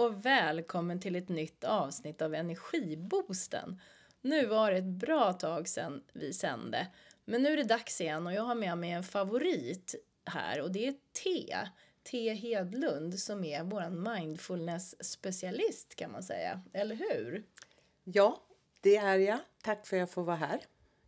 och välkommen till ett nytt avsnitt av Energiboosten. Nu var det ett bra tag sedan vi sände, men nu är det dags igen och jag har med mig en favorit här och det är T. T Hedlund som är vår mindfulness-specialist kan man säga, eller hur? Ja, det är jag. Tack för att jag får vara här.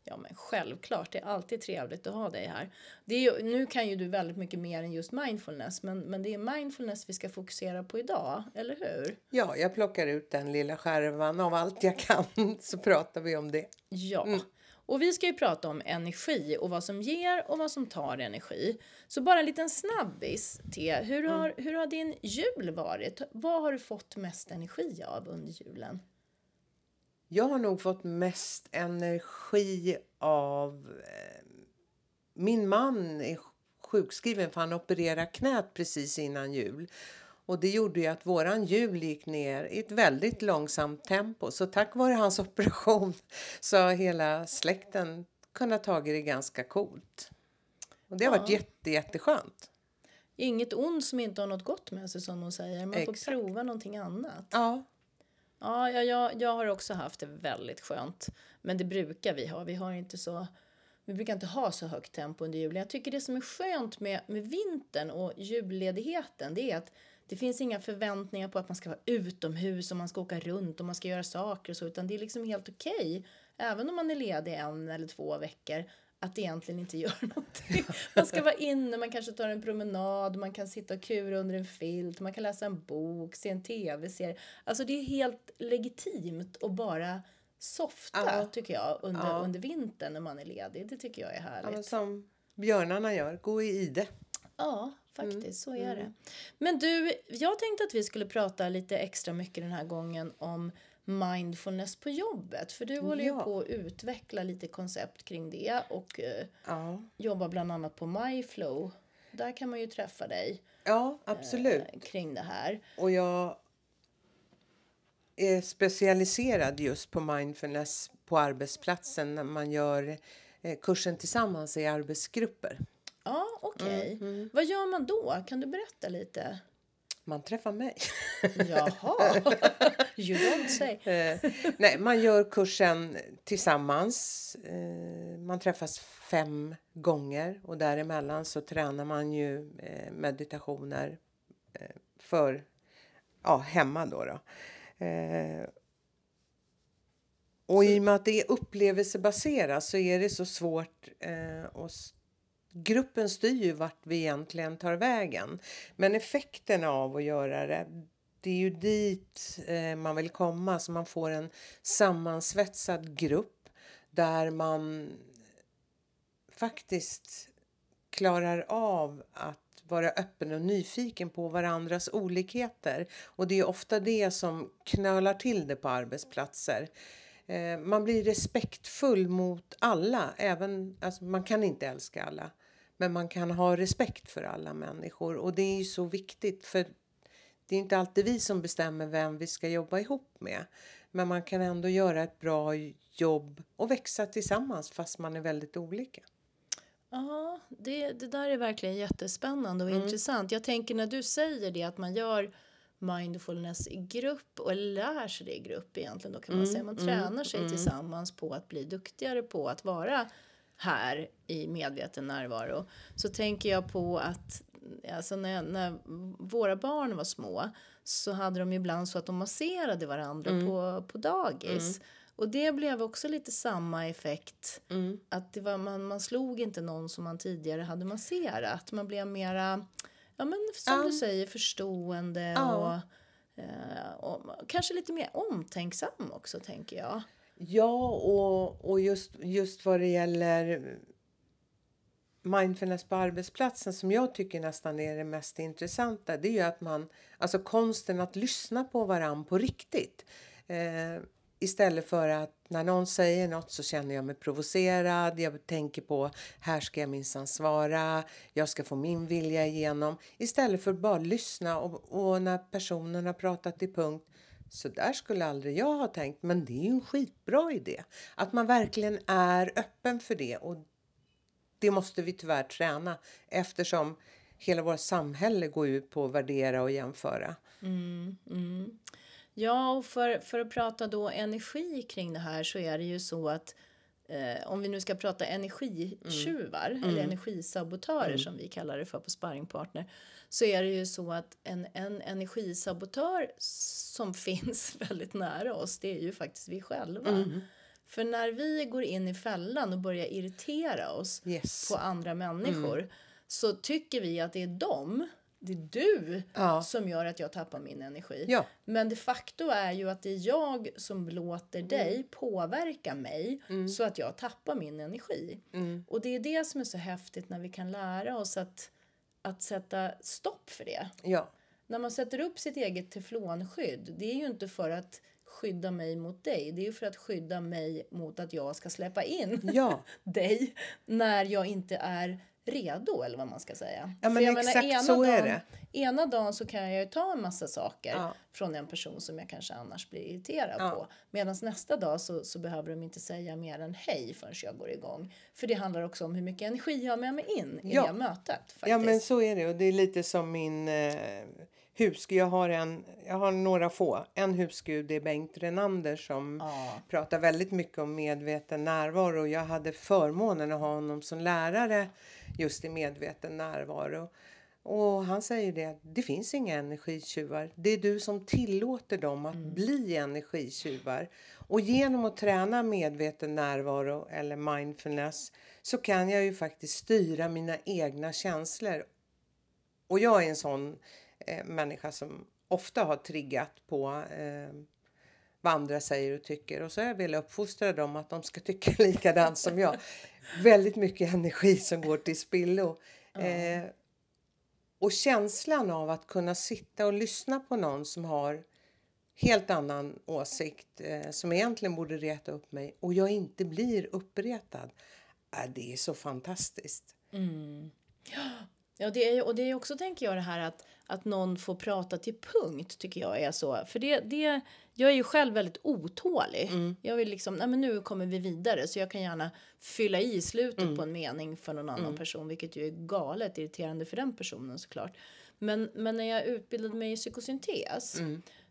Ja men självklart, det är alltid trevligt att ha dig här. Det är ju, nu kan ju du väldigt mycket mer än just mindfulness men, men det är mindfulness vi ska fokusera på idag, eller hur? Ja, jag plockar ut den lilla skärvan av allt jag kan så pratar vi om det. Ja. Mm. Och vi ska ju prata om energi och vad som ger och vad som tar energi. Så bara en liten snabbis, T. Hur har, mm. hur har din jul varit? Vad har du fått mest energi av under julen? Jag har nog fått mest energi av... Eh, min man är sjukskriven för han opererade knät precis innan jul. Och det gjorde ju att våran jul gick ner i ett väldigt långsamt tempo. Så tack vare hans operation så har hela släkten kunnat ta det ganska coolt. Och det har ja. varit jätte, jätteskönt. Inget ont som inte har något gott med sig som de säger. Man Exakt. får prova någonting annat. Ja, Ja, jag, jag, jag har också haft det väldigt skönt. Men det brukar vi ha. Vi har inte så... Vi brukar inte ha så högt tempo under julen. Jag tycker det som är skönt med, med vintern och julledigheten det är att det finns inga förväntningar på att man ska vara utomhus och man ska åka runt och man ska göra saker och så utan det är liksom helt okej. Okay, även om man är ledig en eller två veckor att egentligen inte gör någonting. Man ska vara inne, man kanske tar en promenad, man kan sitta och kura under en filt, man kan läsa en bok, se en tv-serie. Alltså det är helt legitimt att bara softa ja. tycker jag under, ja. under vintern när man är ledig. Det tycker jag är härligt. Ja, som björnarna gör, gå i ide. Ja, faktiskt mm. så är mm. det. Men du, jag tänkte att vi skulle prata lite extra mycket den här gången om mindfulness på jobbet. För du håller ja. ju på att utveckla lite koncept kring det och eh, ja. jobbar bland annat på MyFlow. Där kan man ju träffa dig. Ja, absolut. Eh, kring det här. Och jag är specialiserad just på mindfulness på arbetsplatsen när man gör eh, kursen tillsammans i arbetsgrupper. Ja, okej. Okay. Mm, mm. Vad gör man då? Kan du berätta lite? Man träffar mig. Jaha, you don't say. Eh, nej, man gör kursen tillsammans. Eh, man träffas fem gånger och däremellan så tränar man ju eh, meditationer för ja, hemma då. då. Och i och med att det är upplevelsebaserat så är det så svårt att gruppen styr ju vart vi egentligen tar vägen. Men effekterna av att göra det, det är ju dit eh, man vill komma så man får en sammansvetsad grupp där man faktiskt klarar av att vara öppen och nyfiken på varandras olikheter. Och det är ofta det som knölar till det på arbetsplatser. Eh, man blir respektfull mot alla. Även, alltså man kan inte älska alla. Men man kan ha respekt för alla människor och det är ju så viktigt för det är inte alltid vi som bestämmer vem vi ska jobba ihop med. Men man kan ändå göra ett bra jobb och växa tillsammans fast man är väldigt olika. Ja, det, det där är verkligen jättespännande och mm. intressant. Jag tänker när du säger det att man gör mindfulness i grupp och lär sig det i grupp egentligen då kan man mm, säga. Man mm, tränar sig mm. tillsammans på att bli duktigare på att vara här i medveten närvaro så tänker jag på att alltså när, när våra barn var små så hade de ibland så att de masserade varandra mm. på, på dagis. Mm. Och det blev också lite samma effekt. Mm. Att det var, man, man slog inte någon som man tidigare hade masserat. Man blev mera, ja men som du säger, förstående och, eh, och kanske lite mer omtänksam också tänker jag. Ja, och, och just, just vad det gäller mindfulness på arbetsplatsen som jag tycker nästan är det mest intressanta. Det är ju att man, alltså konsten att lyssna på varann på riktigt. Eh, istället för att när någon säger något så känner jag mig provocerad. Jag tänker på här ska jag minsann svara. Jag ska få min vilja igenom. Istället för att bara lyssna och, och när personen har pratat till punkt så där skulle aldrig jag ha tänkt, men det är ju en skitbra idé. Att man verkligen är öppen för det och det måste vi tyvärr träna eftersom hela vårt samhälle går ut på att värdera och jämföra. Mm, mm. Ja, och för, för att prata då energi kring det här så är det ju så att eh, om vi nu ska prata energitjuvar Mm. eller energisabotörer som vi kallar det för på sparringpartner så är det ju så att en, en energisabotör som finns väldigt nära oss det är ju faktiskt vi själva. Mm. För när vi går in i fällan och börjar irritera oss Yes. på andra människor Mm. så tycker vi att det är dem, det är du Ja. som gör att jag tappar min energi. Ja. Men de facto är ju att det är jag som låter dig påverka mig så att jag tappar min energi. Och det är det som är så häftigt när vi kan lära oss att, att sätta stopp för det. Ja. När man sätter upp sitt eget teflonskydd, det är ju inte för att skydda mig mot dig. Det är ju för att skydda mig mot att jag ska släppa in Ja. dig när jag inte är redo eller vad man ska säga. Ja, men exakt ena så är dagen, det. Ena dagen så kan jag ju ta en massa saker Ja. från en person som jag kanske annars blir irriterad Ja. på. Medan nästa dag så, så behöver de inte säga mer än hej förrän jag går igång. För det handlar också om hur mycket energi jag har med mig in i Ja. det mötet. Faktiskt. Ja men så är det och det är lite som min eh, husgud. Jag har, en, jag har några få. En husgud är Bengt Renander som Ja. pratar väldigt mycket om medveten närvaro. Jag hade förmånen att ha honom som lärare just i medveten närvaro. Och han säger det, det finns inga energitjuvar. Det är du som tillåter dem att bli energitjuvar. Och genom att träna medveten närvaro eller mindfulness så kan jag ju faktiskt styra mina egna känslor. Och jag är en sån eh, människa som ofta har triggat på eh, vad andra säger och tycker. Och så har jag velat uppfostra dem att de ska tycka likadant som jag. Väldigt mycket energi som går till spillo. Eh, och känslan av att kunna sitta och lyssna på någon som har helt annan åsikt eh, som egentligen borde reta upp mig och jag inte blir uppretad. Äh, det är så fantastiskt. Ja, det är, och det är också, tänker jag, det här att, att någon får prata till punkt, tycker jag är så. För det, det, jag är ju själv väldigt otålig. Jag vill liksom, nej men nu kommer vi vidare, så jag kan gärna fylla i slutet på en mening för någon annan person, vilket ju är galet irriterande för den personen såklart. Men, men när jag utbildade mig i psykosyntes,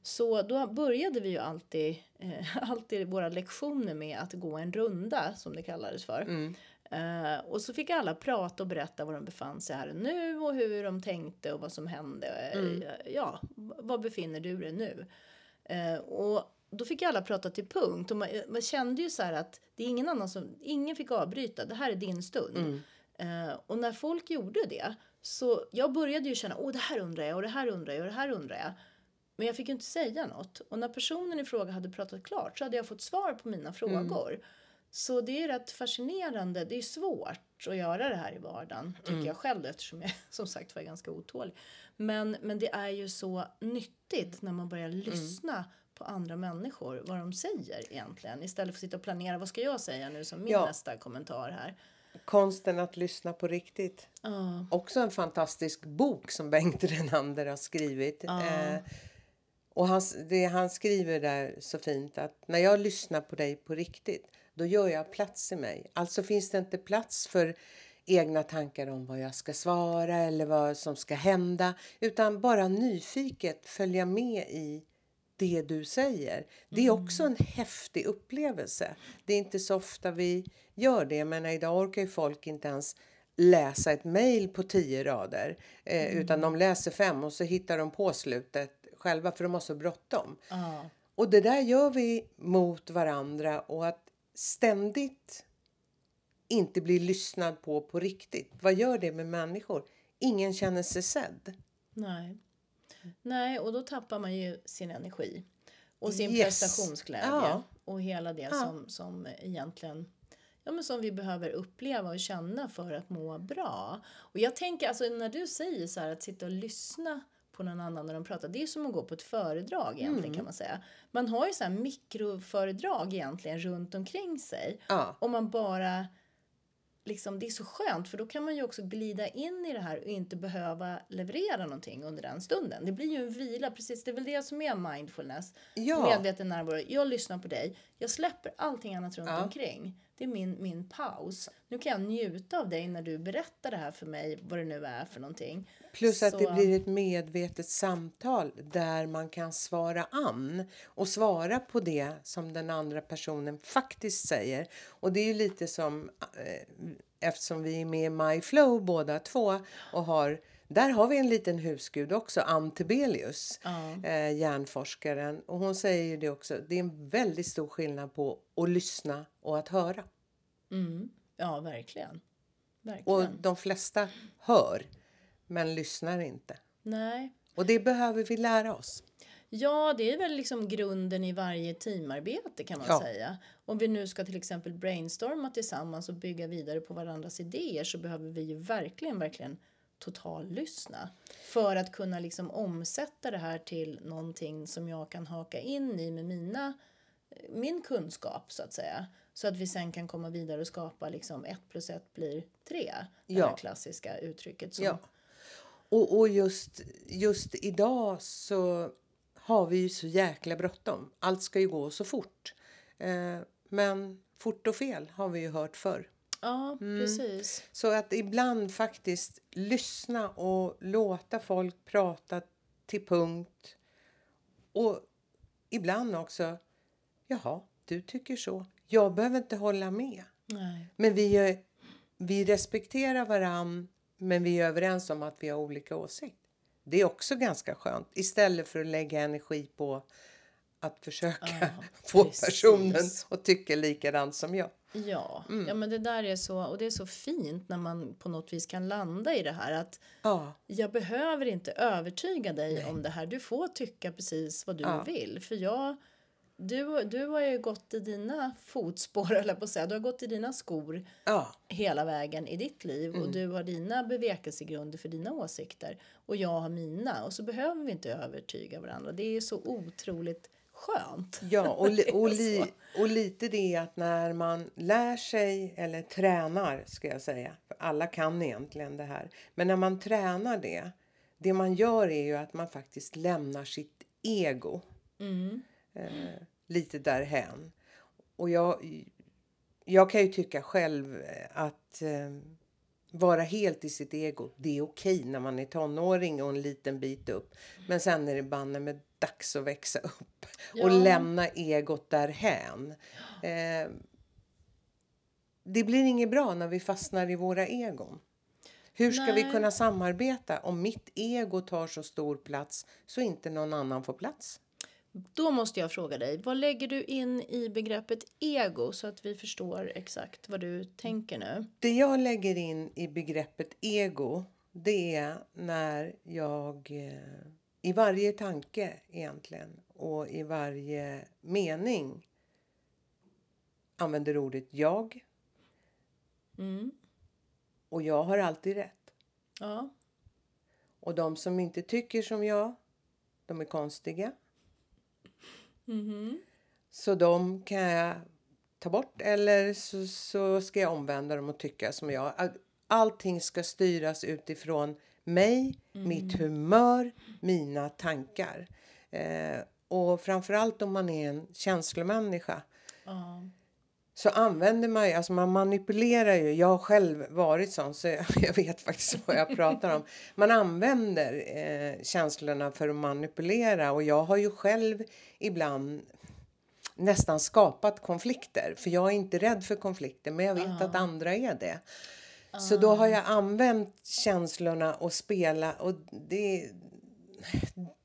så då började vi ju alltid, eh, alltid våra lektioner med att gå en runda, som det kallades för. Eh, och så fick alla prata och berätta var de befann sig här och nu och hur de tänkte och vad som hände. Eh, ja, v- var befinner du dig nu? Eh, och då fick alla prata till punkt och man, man kände ju så här att det är ingen annan som, ingen fick avbryta, det här är din stund. Eh, och när folk gjorde det så jag började ju känna, åh det här undrar jag och det här undrar jag och det här undrar jag. Men jag fick ju inte säga något. Och när personen i fråga hade pratat klart så hade jag fått svar på mina frågor. Så det är rätt fascinerande. Det är svårt att göra det här i vardagen, tycker jag själv eftersom jag som sagt var ganska otålig. Men, men det är ju så nyttigt när man börjar lyssna på andra människor, vad de säger egentligen. Istället för att sitta och planera, vad ska jag säga nu som min Ja. nästa kommentar här. Konsten att lyssna på riktigt. Ja. Också en fantastisk bok som Bengt Renander har skrivit. Eh, och han, det han skriver där så fint att när jag lyssnar på dig på riktigt då gör jag plats i mig. Alltså finns det inte plats för egna tankar om vad jag ska svara eller vad som ska hända utan bara nyfiket följa med i det du säger. Det är också en häftig upplevelse. Det är inte så ofta vi gör det. Men idag orkar ju folk inte ens läsa ett mejl på tio rader. Eh, Utan de läser fem och så hittar de på slutet själva för de har så bråttom. Ja. Och det där gör vi mot varandra och att ständigt inte bli lyssnad på på riktigt. Vad gör det med människor? Ingen känner sig sedd. Nej. Nej, och då tappar man ju sin energi. Och sin Yes. prestationsglädje. Ja. Och hela det som, som egentligen ja, men som vi behöver uppleva och känna för att må bra. Och jag tänker, alltså när du säger så här att sitta och lyssna på någon annan när de pratar. Det är som att gå på ett föredrag egentligen Mm. kan man säga. Man har ju så här mikroföredrag egentligen runt omkring sig. Ja. Om man bara liksom, det är så skönt för då kan man ju också glida in i det här och inte behöva leverera någonting under den stunden. Det blir ju en vila, precis. Det är väl det som är mindfulness. Ja. Medveten närvaro. Jag lyssnar på dig. Jag släpper allting annat runt Ja. omkring. Det är min, min paus. Nu kan jag njuta av dig när du berättar det här för mig, vad det nu är för någonting. Plus att Så- det blir ett medvetet samtal där man kan svara an och svara på det som den andra personen faktiskt säger. Och det är ju lite som eh, eftersom vi är med i MyFlow båda två och har där har vi en liten husgud också, Ann Tibelius, Ja. eh, hjärnforskaren. Och hon säger ju det också, det är en väldigt stor skillnad på att lyssna och att höra. Mm. Ja, verkligen. Och Verkligen. de flesta hör, men lyssnar inte. Nej. Och det behöver vi lära oss. Ja, det är väl liksom grunden i varje teamarbete kan man Ja. säga. Om vi nu ska till exempel brainstorma tillsammans och bygga vidare på varandras idéer så behöver vi ju verkligen, verkligen totallyssna. För att kunna liksom omsätta det här till någonting som jag kan haka in i med mina, min kunskap så att säga. Så att vi sen kan komma vidare och skapa liksom ett plus ett blir tre. Det Ja. här klassiska uttrycket. Som, Ja. Och, och just, just idag så har vi ju så jäkla bråttom. Allt ska ju gå så fort. Eh, men fort och fel har vi ju hört förr. Ja Mm. precis. Så att ibland faktiskt lyssna och låta folk prata till punkt. Och ibland också, jaha, du tycker så. Jag behöver inte hålla med. Nej. Men vi, vi respekterar varann, men vi är överens om att vi har olika åsikt. Det är också ganska skönt. Istället för att lägga energi på att försöka Ja, få precis. personen att tycka likadant som jag. Ja, Mm. ja men det där är så och det är så fint när man på något vis kan landa i det här att Ja, jag behöver inte övertyga dig om det här. Du får tycka precis vad du Ja. vill för jag du, du har ju gått i dina fotspår eller på att säga. Du har gått i dina skor ja, hela vägen i ditt liv Mm. och du har dina bevekelsegrunder för dina åsikter och jag har mina och så behöver vi inte övertyga varandra. Det är så otroligt skönt. ja och, och, li, och lite det att när man lär sig eller tränar ska jag säga. För alla kan egentligen det här. Men när man tränar det. Det man gör är ju att man faktiskt lämnar sitt ego. Mm. eh, lite därhän. Och jag, jag kan ju tycka själv eh, att eh, vara helt i sitt ego, det är okej när man är tonåring och en liten bit upp. Men sen är det banne med dags att växa upp Ja. och lämna egot därhän. Eh, det blir inget bra när vi fastnar i våra egon. Hur ska vi Nej. kunna samarbeta om mitt ego tar så stor plats så inte någon annan får plats? Då måste jag fråga dig, vad lägger du in i begreppet ego så att vi förstår exakt vad du tänker nu? Det jag lägger in i begreppet ego det är när jag eh, i varje tanke egentligen och i varje mening använder ordet jag Mm. och jag har alltid rätt. Ja. Och de som inte tycker som jag, de är konstiga. Mhm. Så de kan jag ta bort eller så, så ska jag omvända dem och tycka som jag. All- Allting ska styras utifrån mig, mitt humör, mina tankar. Eh, och framförallt om man är en känslomänniska Ja. så använder man ju, alltså man manipulerar ju. Jag har själv varit sån så jag, jag vet faktiskt vad jag pratar om. Man använder eh, känslorna för att manipulera och jag har ju själv ibland nästan skapat konflikter. För jag är inte rädd för konflikter men jag vet att andra är det. Så då har jag använt känslorna och spela och det,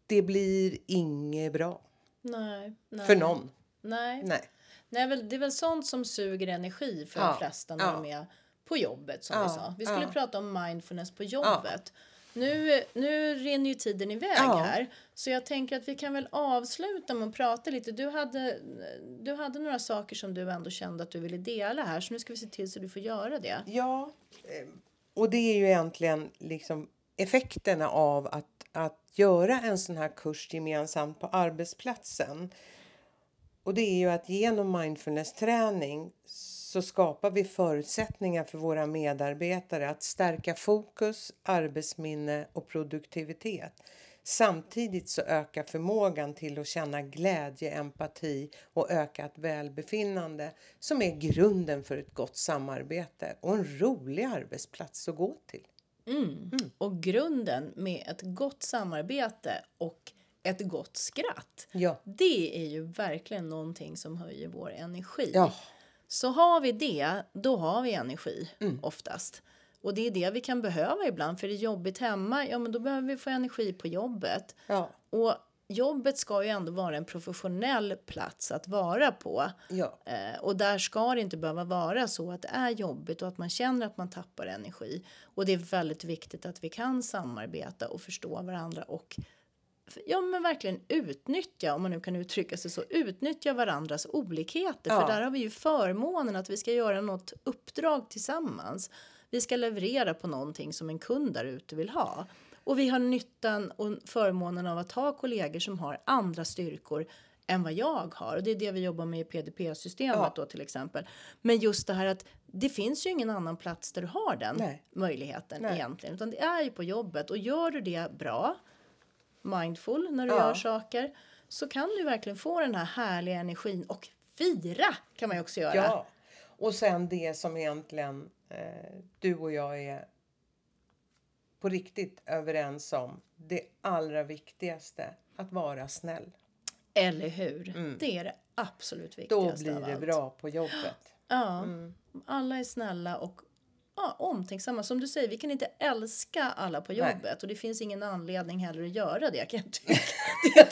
det blir inget bra Nej, nej. för någon. Nej. Nej. Nej, det är väl sånt som suger energi för Ja, de flesta när ja. de är på jobbet som vi Ja, sa. Vi skulle ja. prata om mindfulness på jobbet. Nu, nu rinner ju tiden iväg Ja. här. Så jag tänker att vi kan väl avsluta med att prata lite. Du hade, du hade några saker som du ändå kände att du ville dela här. Så nu ska vi se till så du får göra det. Ja, eh, och det är ju egentligen liksom effekterna av att, att göra en sån här kurs gemensamt på arbetsplatsen. Och det är ju att genom mindfulness-träning så skapar vi förutsättningar för våra medarbetare att stärka fokus, arbetsminne och produktivitet. Samtidigt så ökar förmågan till att känna glädje, empati och ökat välbefinnande som är grunden för ett gott samarbete och en rolig arbetsplats att gå till. Mm. Och grunden med ett gott samarbete och ett gott skratt. Ja. Det är ju verkligen någonting som höjer vår energi. Ja. Så har vi det, då har vi energi oftast. Och det är det vi kan behöva ibland. För det är jobbigt hemma, ja men då behöver vi få energi på jobbet. Ja. Och jobbet ska ju ändå vara en professionell plats att vara på. Ja. Eh, och där ska det inte behöva vara så att det är jobbigt och att man känner att man tappar energi. Och det är väldigt viktigt att vi kan samarbeta och förstå varandra och ja, men verkligen utnyttja, om man nu kan uttrycka sig så, utnyttja varandras olikheter. Ja. För där har vi ju förmånen att vi ska göra något uppdrag tillsammans. Vi ska leverera på någonting som en kund där ute vill ha. Och vi har nyttan och förmånen av att ha kollegor som har andra styrkor än vad jag har. Och det är det vi jobbar med i PDP-systemet Ja. då till exempel. Men just det här att det finns ju ingen annan plats där du har den Nej. möjligheten Nej. egentligen. Utan det är ju på jobbet. Och gör du det bra, mindful när du Ja. gör saker, så kan du verkligen få den här härliga energin och fira kan man ju också göra. Ja. Och sen det som egentligen eh, du och jag är på riktigt överens om. Det allra viktigaste. Att vara snäll. Eller hur? Det är det absolut Då viktigaste blir av det bra på jobbet. Ja, alla är snälla och ja, omtänksamma. Som du säger, vi kan inte älska alla på Nej. jobbet och det finns ingen anledning heller att göra det kan jag tycka.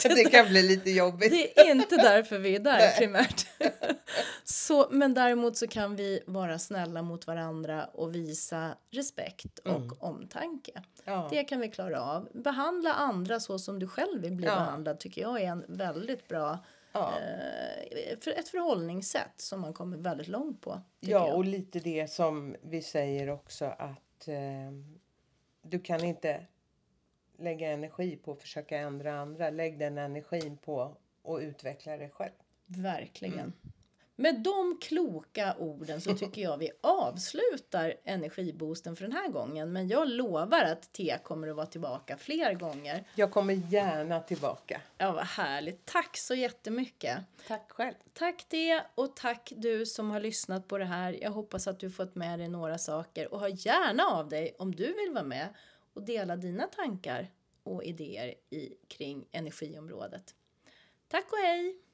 Det Det kan bli lite jobbigt. Det är inte därför vi är där Nej. primärt. så, men däremot så kan vi vara snälla mot varandra och visa respekt och omtanke. Mm. Ja. Det kan vi klara av. Behandla andra så som du själv vill bli Ja. behandlad tycker jag är en väldigt bra Ja. eh, för ett förhållningssätt som man kommer väldigt långt på. Ja, och lite det som vi säger också att eh, du kan inte lägga energi på att försöka ändra andra. Lägg den energin på att utveckla dig själv. Verkligen. Mm. Med de kloka orden så tycker jag vi avslutar energiboosten för den här gången. Men jag lovar att T kommer att vara tillbaka fler gånger. Jag kommer gärna tillbaka. Ja, vad härligt. Tack så jättemycket. Tack själv. Tack det och tack du som har lyssnat på det här. Jag hoppas att du fått med dig några saker och hör gärna av dig om du vill vara med och dela dina tankar och idéer i, kring energiområdet. Tack och hej!